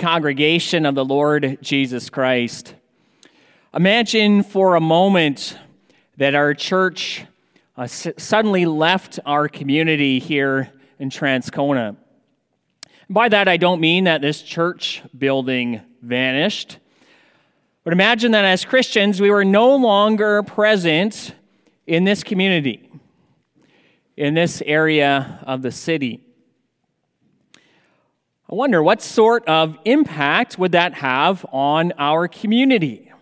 congregation of the Lord Jesus Christ. Imagine for a moment that our church uh, s- suddenly left our community here in Transcona. By that, I don't mean that this church building vanished. But imagine that as Christians, we were no longer present in this community, in this area of the city. I wonder what sort of impact would that have on our community?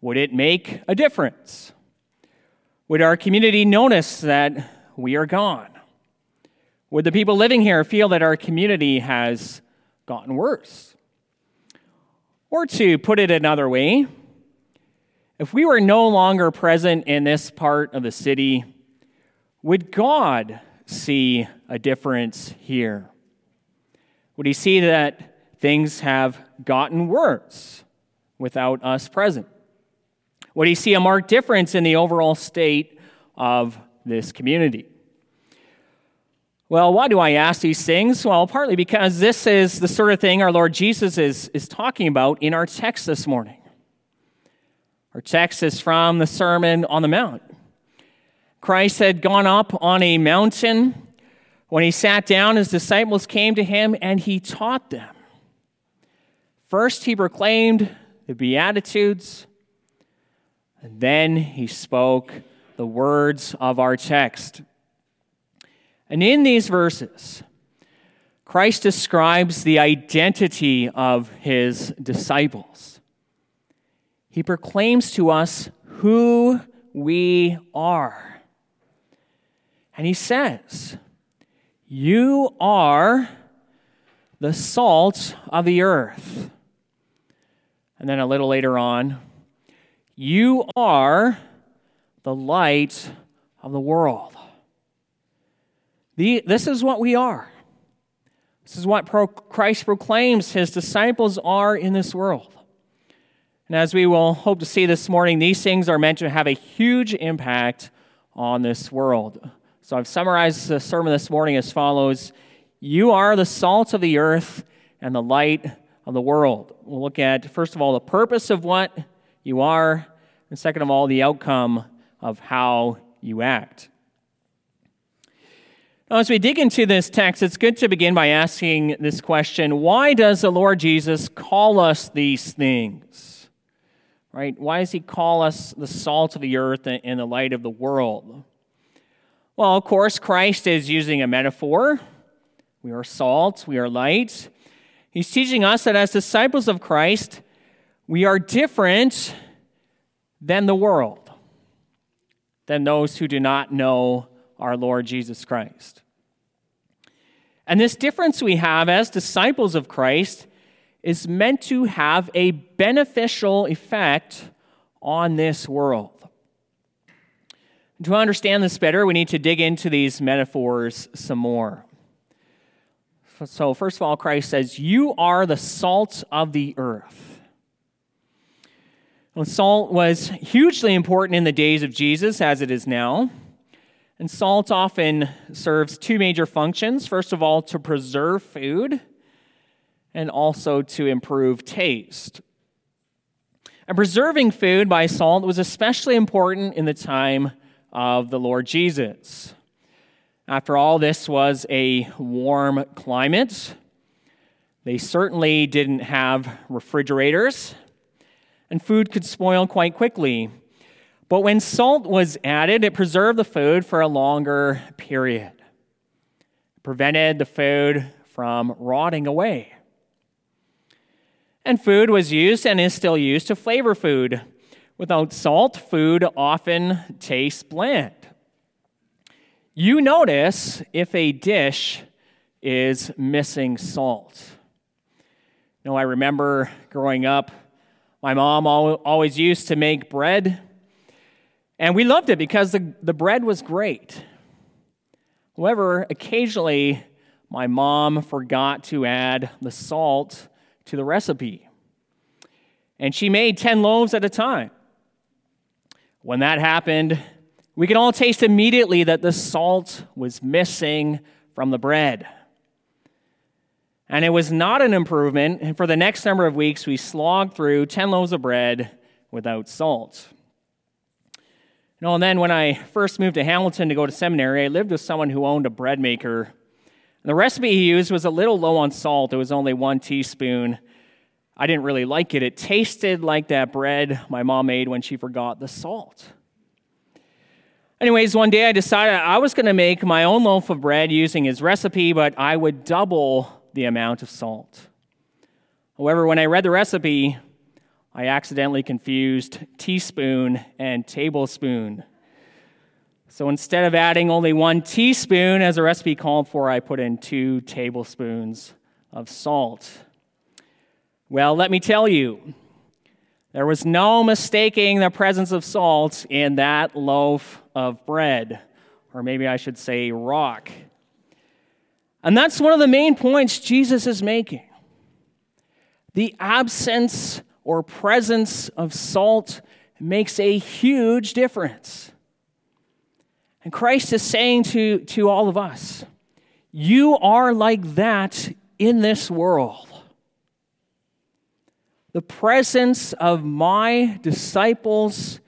Would it make a difference? Would our community notice that we are gone? Would the people living here feel that our community has gotten worse? Or to put it another way, if we were no longer present in this part of the city, would God see a difference here? Would he see that things have gotten worse without us present? Would he see a marked difference in the overall state of this community? Well, why do I ask these things? Well, partly because this is the sort of thing our Lord Jesus is, is talking about in our text this morning. Our text is from the Sermon on the Mount. Christ had gone up on a mountain. When he sat down, his disciples came to him and he taught them. First, he proclaimed the Beatitudes, and then he spoke the words of our text. And in these verses, Christ describes the identity of his disciples. He proclaims to us who we are. And he says, You are the salt of the earth. And then a little later on, You are the light of the world. The, this is what we are. This is what pro- Christ proclaims his disciples are in this world. And as we will hope to see this morning, these things are meant to have a huge impact on this world. So I've summarized the sermon this morning as follows You are the salt of the earth and the light of the world. We'll look at, first of all, the purpose of what you are, and second of all, the outcome of how you act. Now, as we dig into this text, it's good to begin by asking this question Why does the Lord Jesus call us these things? Right? Why does he call us the salt of the earth and the light of the world? Well, of course, Christ is using a metaphor. We are salt, we are light. He's teaching us that as disciples of Christ, we are different than the world, than those who do not know our Lord Jesus Christ. And this difference we have as disciples of Christ is meant to have a beneficial effect on this world. To understand this better, we need to dig into these metaphors some more. So, first of all, Christ says, You are the salt of the earth. Well, salt was hugely important in the days of Jesus, as it is now. And salt often serves two major functions. First of all, to preserve food, and also to improve taste. And preserving food by salt was especially important in the time of the Lord Jesus. After all, this was a warm climate. They certainly didn't have refrigerators, and food could spoil quite quickly. But when salt was added, it preserved the food for a longer period, it prevented the food from rotting away. And food was used and is still used to flavor food. Without salt, food often tastes bland. You notice if a dish is missing salt. You know, I remember growing up, my mom always used to make bread and we loved it because the, the bread was great. However, occasionally my mom forgot to add the salt to the recipe. And she made 10 loaves at a time. When that happened, we could all taste immediately that the salt was missing from the bread. And it was not an improvement. And for the next number of weeks, we slogged through 10 loaves of bread without salt. You know, and then when I first moved to Hamilton to go to seminary, I lived with someone who owned a bread maker. And the recipe he used was a little low on salt. It was only one teaspoon. I didn't really like it. It tasted like that bread my mom made when she forgot the salt. Anyways, one day I decided I was going to make my own loaf of bread using his recipe, but I would double the amount of salt. However, when I read the recipe, I accidentally confused teaspoon and tablespoon. So instead of adding only one teaspoon, as the recipe called for, I put in two tablespoons of salt. Well, let me tell you, there was no mistaking the presence of salt in that loaf of bread, or maybe I should say rock. And that's one of the main points Jesus is making. The absence or presence of salt makes a huge difference. And Christ is saying to, to all of us, You are like that in this world the presence of my disciples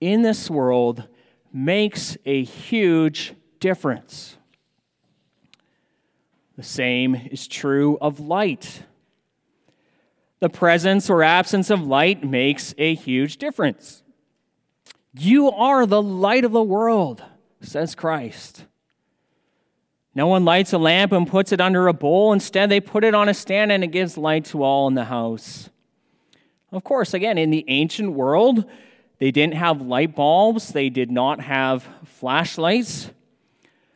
in this world makes a huge difference. The same is true of light. The presence or absence of light makes a huge difference. You are the light of the world, says Christ. No one lights a lamp and puts it under a bowl. Instead, they put it on a stand and it gives light to all in the house. Of course, again, in the ancient world, they didn't have light bulbs, they did not have flashlights.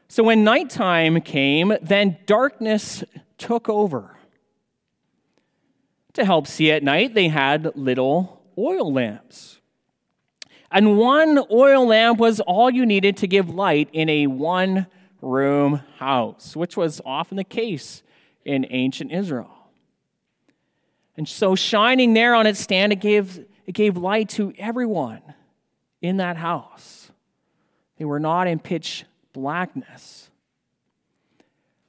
So when nighttime came, then darkness took over. To help see at night, they had little oil lamps. And one oil lamp was all you needed to give light in a one room house, which was often the case in ancient Israel. And so, shining there on its stand, it gave, it gave light to everyone in that house. They were not in pitch blackness.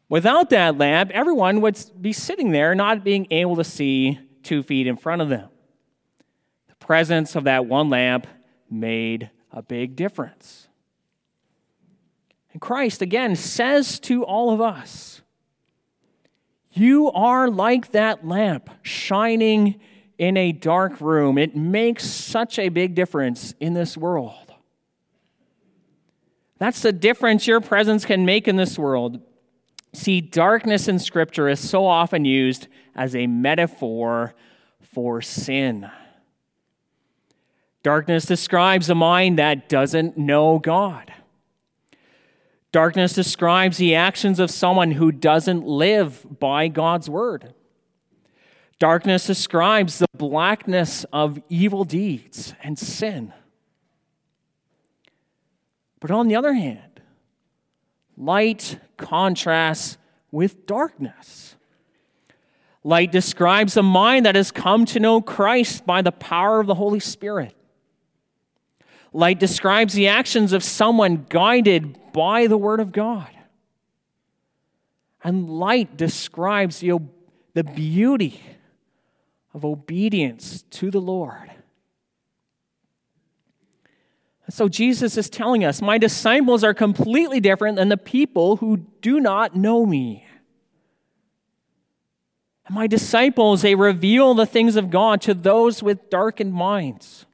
Without that lamp, everyone would be sitting there, not being able to see two feet in front of them. The presence of that one lamp made a big difference. And Christ, again, says to all of us you are like that lamp shining in a dark room. It makes such a big difference in this world. That's the difference your presence can make in this world. See, darkness in Scripture is so often used as a metaphor for sin. Darkness describes a mind that doesn't know God. Darkness describes the actions of someone who doesn't live by God's word. Darkness describes the blackness of evil deeds and sin. But on the other hand, light contrasts with darkness. Light describes a mind that has come to know Christ by the power of the Holy Spirit. Light describes the actions of someone guided by the Word of God. And light describes the, the beauty of obedience to the Lord. So Jesus is telling us, My disciples are completely different than the people who do not know me. And my disciples, they reveal the things of God to those with darkened minds.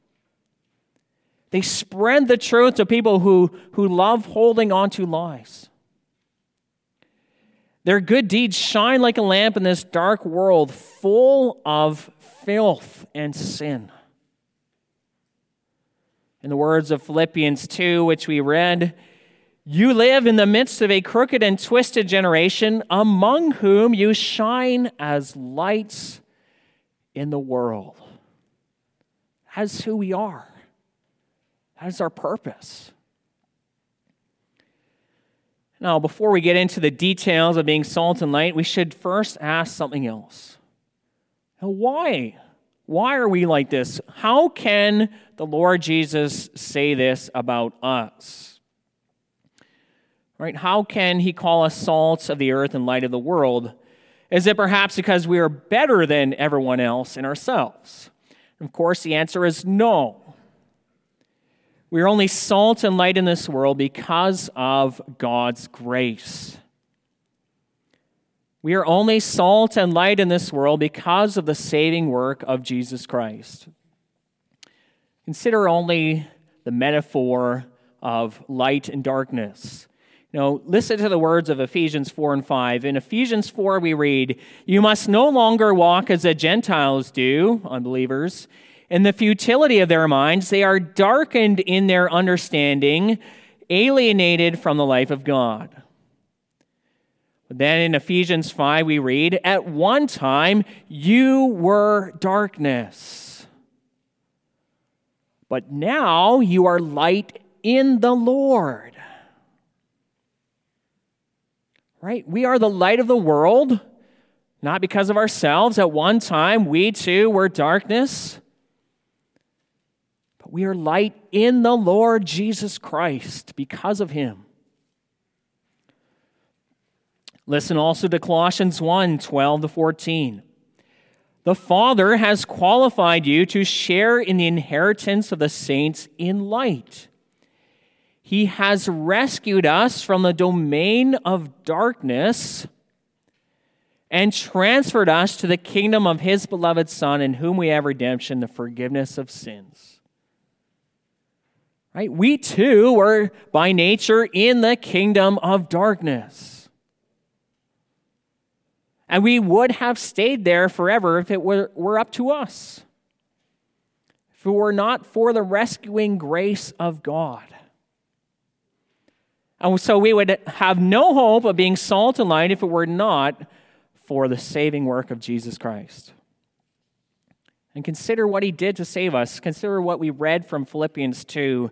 They spread the truth to people who, who love holding on to lies. Their good deeds shine like a lamp in this dark world full of filth and sin. In the words of Philippians 2, which we read, you live in the midst of a crooked and twisted generation, among whom you shine as lights in the world. That's who we are. That is our purpose. Now, before we get into the details of being salt and light, we should first ask something else. Now, why? Why are we like this? How can the Lord Jesus say this about us? Right? How can he call us salt of the earth and light of the world? Is it perhaps because we are better than everyone else in ourselves? Of course, the answer is no. We are only salt and light in this world because of God's grace. We are only salt and light in this world because of the saving work of Jesus Christ. Consider only the metaphor of light and darkness. You know, listen to the words of Ephesians 4 and 5. In Ephesians 4, we read, You must no longer walk as the Gentiles do, unbelievers, in the futility of their minds. They are darkened in their understanding, alienated from the life of God. Then in Ephesians 5, we read, At one time you were darkness, but now you are light in the Lord right? We are the light of the world, not because of ourselves. At one time, we too were darkness, we are light in the Lord Jesus Christ because of him. Listen also to Colossians 1 12 to 14. The Father has qualified you to share in the inheritance of the saints in light. He has rescued us from the domain of darkness and transferred us to the kingdom of His beloved Son, in whom we have redemption, the forgiveness of sins. Right? We too were by nature in the kingdom of darkness. And we would have stayed there forever if it were, were up to us. If it were not for the rescuing grace of God. And so we would have no hope of being salt and light if it were not for the saving work of Jesus Christ. And consider what he did to save us. Consider what we read from Philippians 2.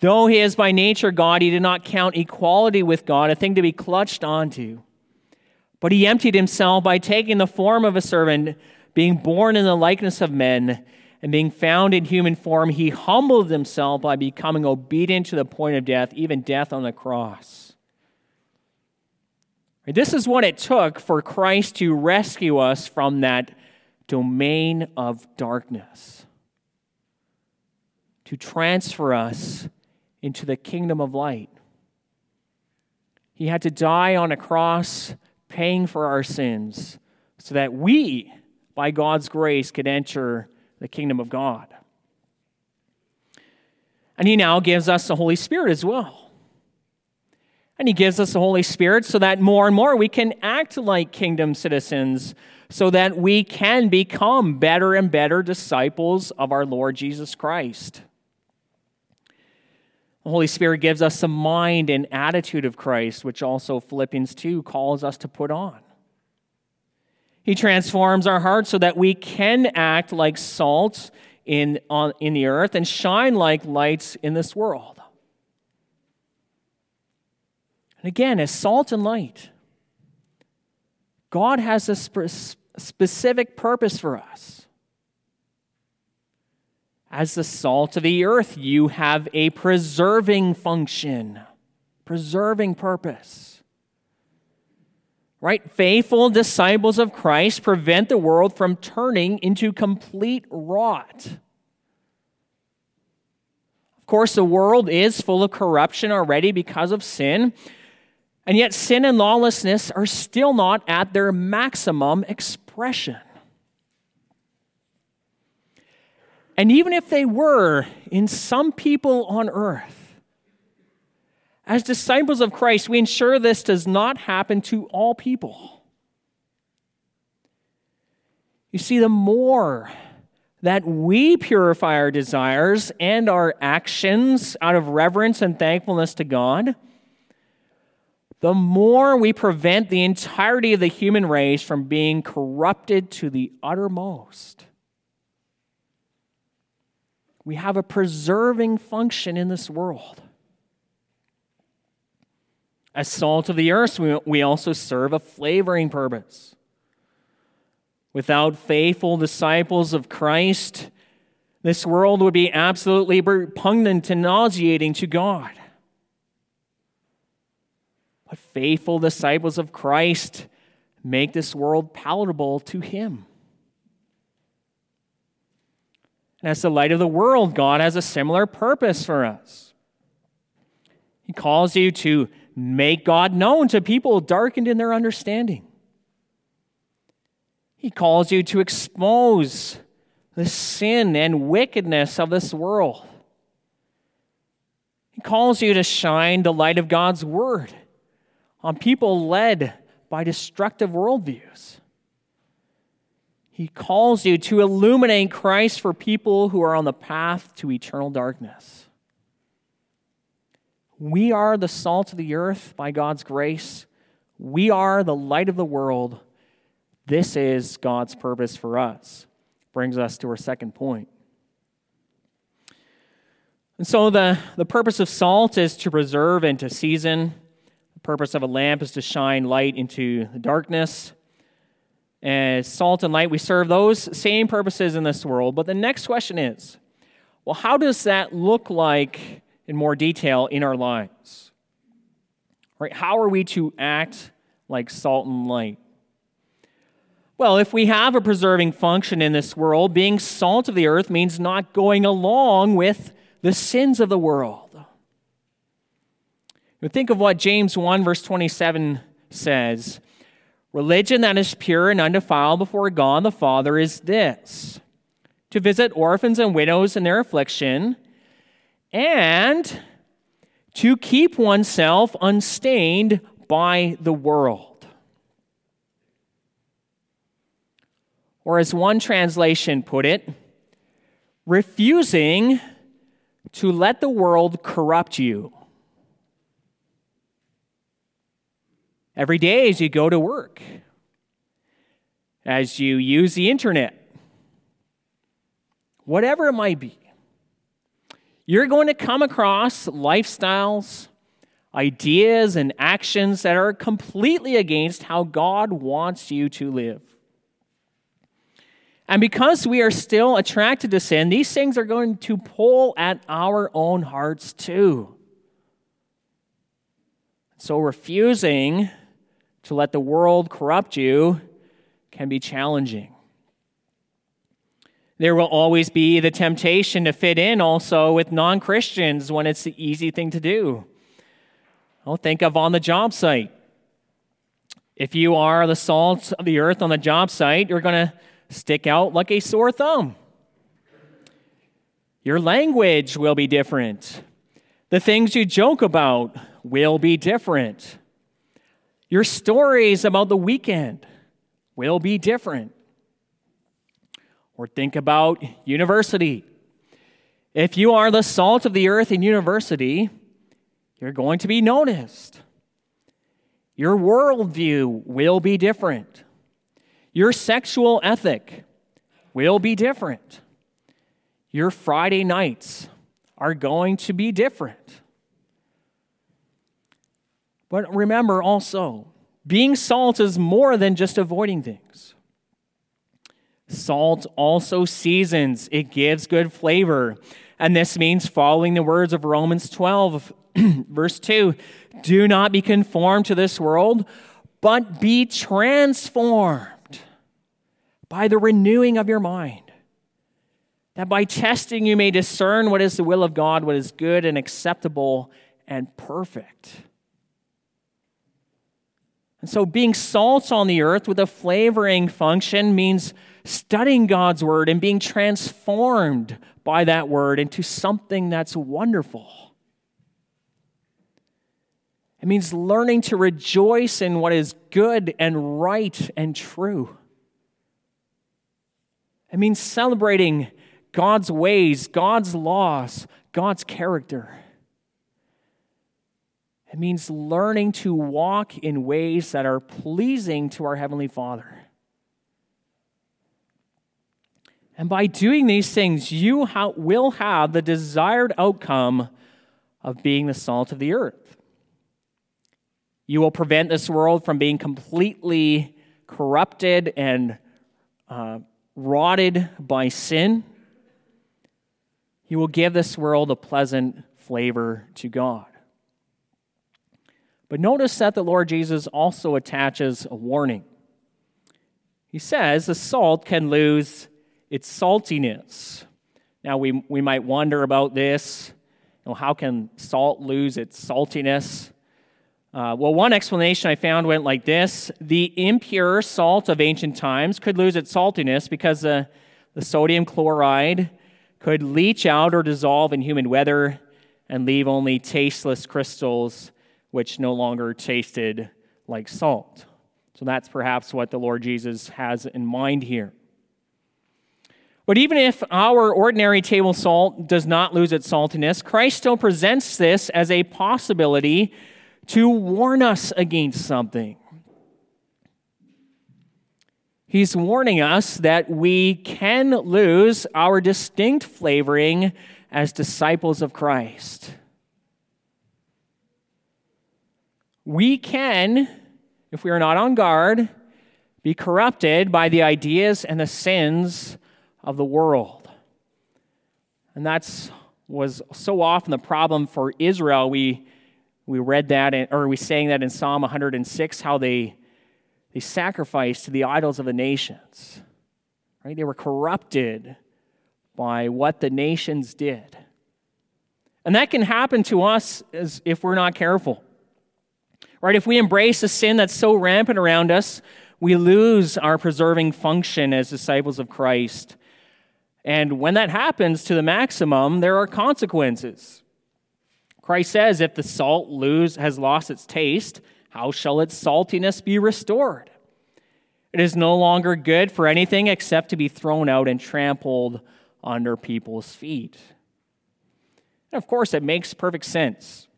Though he is by nature God, he did not count equality with God a thing to be clutched onto. But he emptied himself by taking the form of a servant, being born in the likeness of men and being found in human form, he humbled himself by becoming obedient to the point of death, even death on the cross. This is what it took for Christ to rescue us from that domain of darkness, to transfer us into the kingdom of light. He had to die on a cross, paying for our sins, so that we, by God's grace, could enter the kingdom of God. And he now gives us the Holy Spirit as well. And he gives us the Holy Spirit so that more and more we can act like kingdom citizens, so that we can become better and better disciples of our Lord Jesus Christ. The Holy Spirit gives us the mind and attitude of Christ, which also Philippians 2 calls us to put on. He transforms our hearts so that we can act like salt in, on, in the earth and shine like lights in this world. And again, as salt and light, God has a sp- specific purpose for us. As the salt of the earth, you have a preserving function, preserving purpose right? Faithful disciples of Christ prevent the world from turning into complete rot. Of course, the world is full of corruption already because of sin, and yet sin and lawlessness are still not at their maximum expression. And even if they were in some people on earth, as disciples of Christ, we ensure this does not happen to all people. You see, the more that we purify our desires and our actions out of reverence and thankfulness to God, the more we prevent the entirety of the human race from being corrupted to the uttermost. We have a preserving function in this world. As salt of the earth, we also serve a flavoring purpose. Without faithful disciples of Christ, this world would be absolutely repugnant and nauseating to God. Faithful disciples of Christ make this world palatable to Him. And as the light of the world, God has a similar purpose for us. He calls you to make God known to people darkened in their understanding. He calls you to expose the sin and wickedness of this world. He calls you to shine the light of God's word on people led by destructive worldviews. He calls you to illuminate Christ for people who are on the path to eternal darkness. We are the salt of the earth by God's grace. We are the light of the world. This is God's purpose for us. Brings us to our second point. And so, the, the purpose of salt is to preserve and to season. Purpose of a lamp is to shine light into the darkness. As salt and light, we serve those same purposes in this world. But the next question is well, how does that look like in more detail in our lives? Right? How are we to act like salt and light? Well, if we have a preserving function in this world, being salt of the earth means not going along with the sins of the world. Think of what James 1, verse 27 says Religion that is pure and undefiled before God the Father is this to visit orphans and widows in their affliction, and to keep oneself unstained by the world. Or, as one translation put it, refusing to let the world corrupt you. Every day as you go to work, as you use the internet, whatever it might be, you're going to come across lifestyles, ideas, and actions that are completely against how God wants you to live. And because we are still attracted to sin, these things are going to pull at our own hearts too. So, refusing to let the world corrupt you can be challenging. There will always be the temptation to fit in also with non Christians when it's the easy thing to do. I'll think of on the job site. If you are the salt of the earth on the job site, you're going to stick out like a sore thumb. Your language will be different. The things you joke about will be different. Your stories about the weekend will be different. Or think about university. If you are the salt of the earth in university, you're going to be noticed. Your worldview will be different. Your sexual ethic will be different. Your Friday nights are going to be different. But remember also, being salt is more than just avoiding things. Salt also seasons, it gives good flavor. And this means following the words of Romans 12, verse 2 Do not be conformed to this world, but be transformed by the renewing of your mind, that by testing you may discern what is the will of God, what is good and acceptable and perfect. And so, being salt on the earth with a flavoring function means studying God's word and being transformed by that word into something that's wonderful. It means learning to rejoice in what is good and right and true. It means celebrating God's ways, God's laws, God's character. It means learning to walk in ways that are pleasing to our Heavenly Father. And by doing these things, you ha- will have the desired outcome of being the salt of the earth. You will prevent this world from being completely corrupted and uh, rotted by sin, You will give this world a pleasant flavor to God. But notice that the Lord Jesus also attaches a warning. he says the salt can lose its saltiness. Now, we, we might wonder about this. You know, how can salt lose its saltiness? Uh, well, one explanation I found went like this The impure salt of ancient times could lose its saltiness because the, the sodium chloride could leach out or dissolve in humid weather and leave only tasteless crystals which no longer tasted like salt. So that's perhaps what the Lord Jesus has in mind here. But even if our ordinary table salt does not lose its saltiness, Christ still presents this as a possibility to warn us against something. He's warning us that we can lose our distinct flavoring as disciples of Christ. We can, if we are not on guard, be corrupted by the ideas and the sins of the world. And that's was so often the problem for Israel. We we read that, in, or we sang that in Psalm 106, how they, they sacrificed to the idols of the nations. Right? They were corrupted by what the nations did. And that can happen to us as if we're not careful. Right? If we embrace a sin that's so rampant around us, we lose our preserving function as disciples of Christ. And when that happens to the maximum, there are consequences. Christ says, if the salt lose, has lost its taste, how shall its saltiness be restored? It is no longer good for anything except to be thrown out and trampled under people's feet. And of course, it makes perfect sense.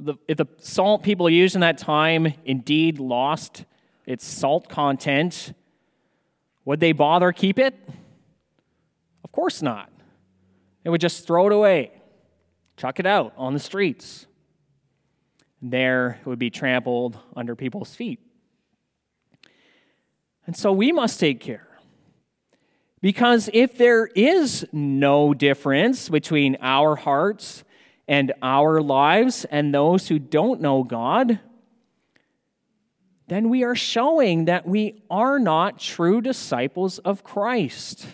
The, if the salt people used in that time indeed lost its salt content, would they bother keep it? Of course not. They would just throw it away. Chuck it out on the streets. There it would be trampled under people's feet. And so we must take care. Because if there is no difference between our hearts and our lives and those who don't know God, then we are showing that we are not true disciples of Christ.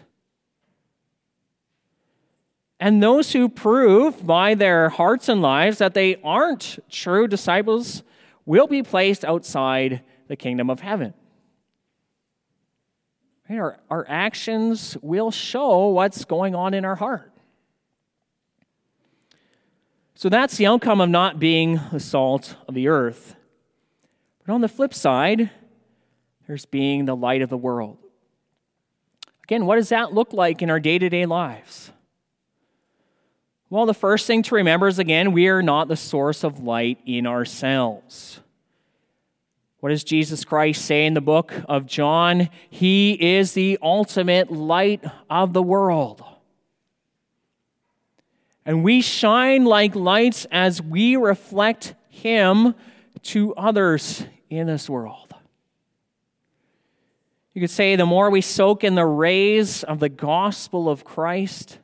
And those who prove by their hearts and lives that they aren't true disciples will be placed outside the kingdom of heaven. Our, our actions will show what's going on in our heart. So that's the outcome of not being the salt of the earth. But on the flip side, there's being the light of the world. Again, what does that look like in our day to day lives? Well, the first thing to remember is again, we are not the source of light in ourselves. What does Jesus Christ say in the book of John? He is the ultimate light of the world. And we shine like lights as we reflect Him to others in this world. You could say the more we soak in the rays of the gospel of Christ,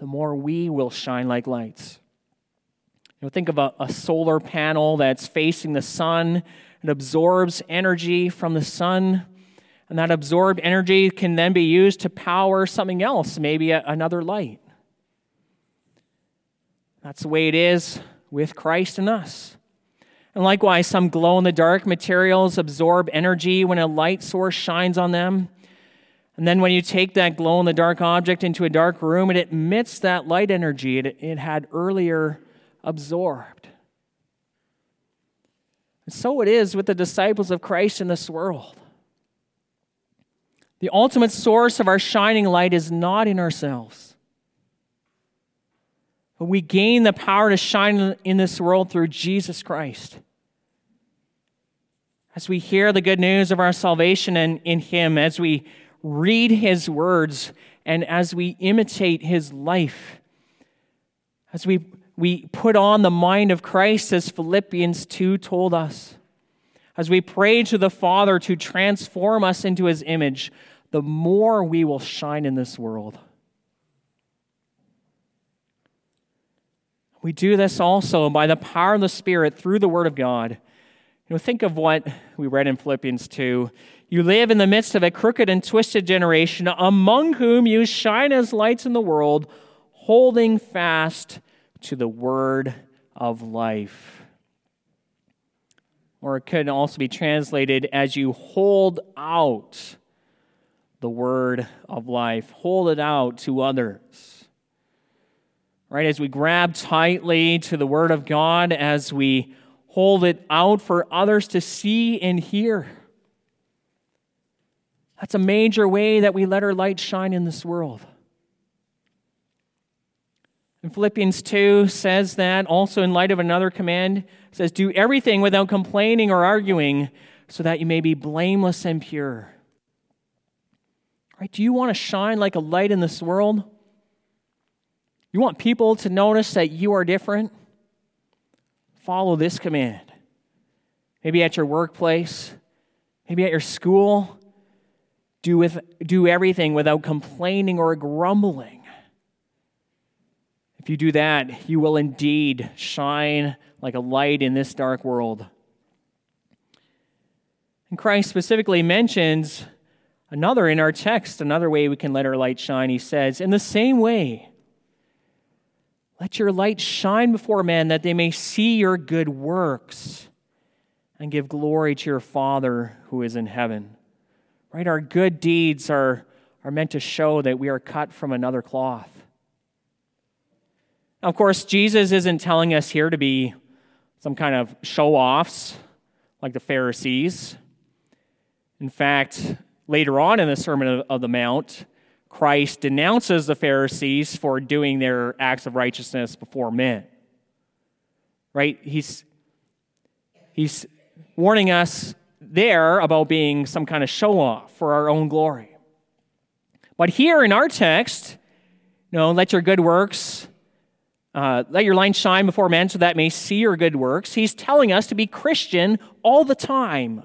the more we will shine like lights. You know, think of a, a solar panel that's facing the sun. It absorbs energy from the sun, and that absorbed energy can then be used to power something else, maybe a, another light. That's the way it is with Christ and us. And likewise, some glow in the dark materials absorb energy when a light source shines on them. And then when you take that glow in the dark object into a dark room, it emits that light energy it, it had earlier absorbed. And so it is with the disciples of Christ in this world. The ultimate source of our shining light is not in ourselves. We gain the power to shine in this world through Jesus Christ. As we hear the good news of our salvation in, in Him, as we read his words and as we imitate his life, as we, we put on the mind of Christ, as Philippians 2 told us, as we pray to the Father to transform us into his image, the more we will shine in this world. We do this also by the power of the Spirit through the Word of God You know, think of what we read in Philippians 2. You live in the midst of a crooked and twisted generation, among whom you shine as lights in the world, holding fast to the word of life. Or it could also be translated as you hold out the word of life, hold it out to others. Right? As we grab tightly to the word of God, as we hold it out for others to see and hear. That's a major way that we let our light shine in this world. And Philippians 2 says that also in light of another command, says, Do everything without complaining or arguing, so that you may be blameless and pure. Right? Do you want to shine like a light in this world? You want people to notice that you are different? Follow this command. Maybe at your workplace, maybe at your school. Do, with, do everything without complaining or grumbling if you do that, you will indeed shine like a light in this dark world. And Christ specifically mentions another in our text, another way we can let our light shine. He says, In the same way, let your light shine before men that they may see your good works and give glory to your Father who is in heaven. Right? Our good deeds are, are meant to show that we are cut from another cloth. Of course, Jesus isn't telling us here to be some kind of show offs like the Pharisees. In fact, later on in the Sermon of the Mount, Christ denounces the Pharisees for doing their acts of righteousness before men. Right? He's, he's warning us there about being some kind of show off for our own glory. But here in our text, you know, let your good works uh, let your light shine before men so that may see your good works. He's telling us to be Christian all the time.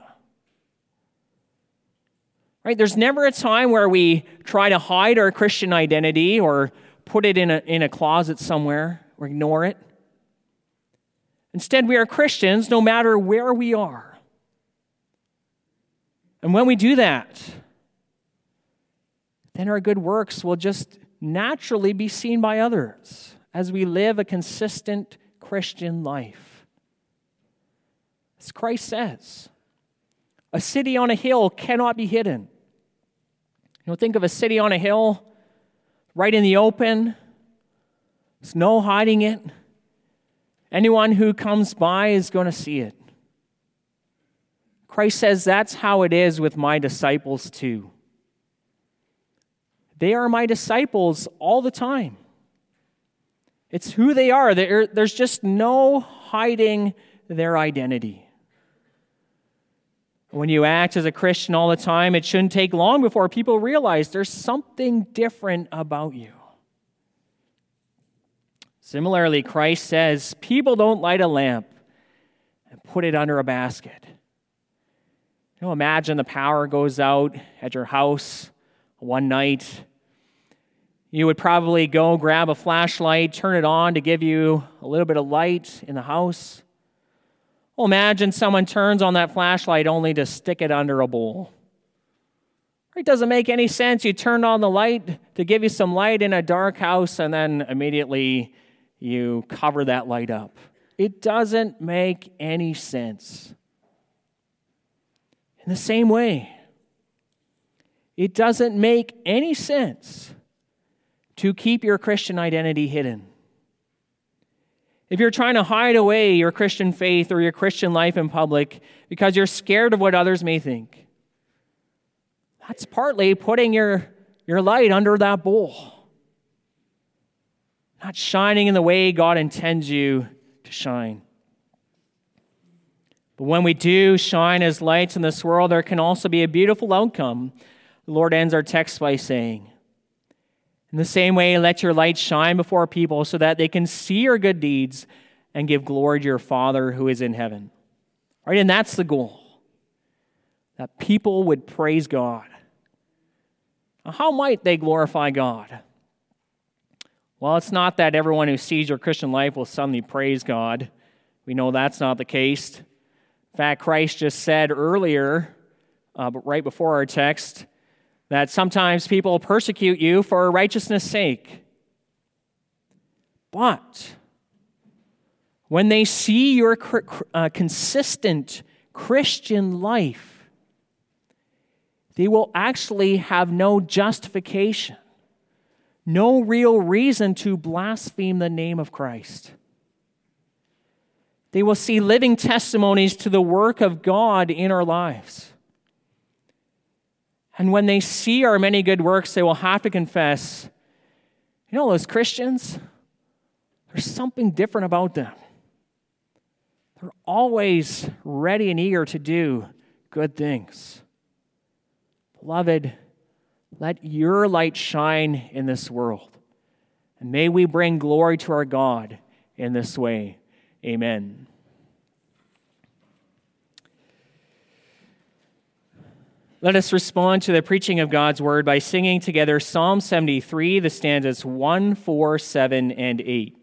Right? There's never a time where we try to hide our Christian identity or put it in a, in a closet somewhere or ignore it. Instead, we are Christians no matter where we are. And when we do that, then our good works will just naturally be seen by others as we live a consistent Christian life. As Christ says, a city on a hill cannot be hidden. You know, think of a city on a hill, right in the open. There's no hiding it. Anyone who comes by is going to see it. Christ says that's how it is with my disciples too. They are my disciples all the time. It's who they are. There's just no hiding their identity. When you act as a Christian all the time, it shouldn't take long before people realize there's something different about you. Similarly, Christ says people don't light a lamp and put it under a basket. You know, imagine the power goes out at your house one night you would probably go grab a flashlight, turn it on to give you a little bit of light in the house. Well, imagine someone turns on that flashlight only to stick it under a bowl. It doesn't make any sense. You turn on the light to give you some light in a dark house, and then immediately you cover that light up. It doesn't make any sense. In the same way, it doesn't make any sense to keep your Christian identity hidden. If you're trying to hide away your Christian faith or your Christian life in public because you're scared of what others may think, that's partly putting your, your light under that bowl, not shining in the way God intends you to shine. But when we do shine as lights in this world, there can also be a beautiful outcome. The Lord ends our text by saying, in the same way, let your light shine before people so that they can see your good deeds and give glory to your Father who is in heaven. Right? And that's the goal that people would praise God. how might they glorify God? Well, it's not that everyone who sees your Christian life will suddenly praise God. We know that's not the case. In In fact, Christ just said earlier, uh, but right before our text, that sometimes people persecute you for righteousness' sake. But when they see your uh, consistent Christian life, they will actually have no justification, no real reason to blaspheme the name of Christ. They will see living testimonies to the work of God in our lives. And when they see our many good works, they will have to confess you know, those Christians, there's something different about them. They're always ready and eager to do good things. Beloved, let your light shine in this world. And may we bring glory to our God in this way. Amen. Let us respond to the preaching of God's word by singing together Psalm 73, the stanzas 1, 4, 7, and 8.